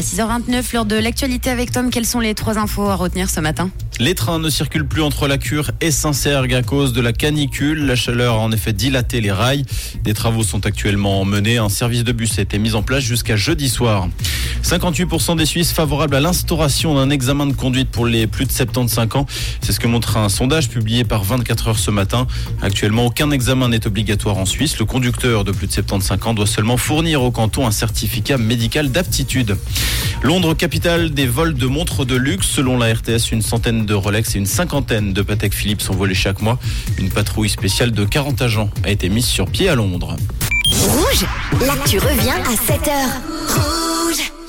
6h29, lors de l'actualité avec Tom, quelles sont les trois infos à retenir ce matin? Les trains ne circulent plus entre la Cure et Saint-Sergue à cause de la canicule. La chaleur a en effet dilaté les rails. Des travaux sont actuellement menés. Un service de bus a été mis en place jusqu'à jeudi soir. 58% des Suisses favorables à l'instauration d'un examen de conduite pour les plus de 75 ans. C'est ce que montre un sondage publié par 24 heures ce matin. Actuellement, aucun examen n'est obligatoire en Suisse. Le conducteur de plus de 75 ans doit seulement fournir au canton un certificat médical d'aptitude. Londres, capitale des vols de montres de luxe. Selon la RTS, une centaine de Rolex et une cinquantaine de Patek Philippe sont volés chaque mois. Une patrouille spéciale de 40 agents a été mise sur pied à Londres. Rouge, là tu reviens à 7h. Rouge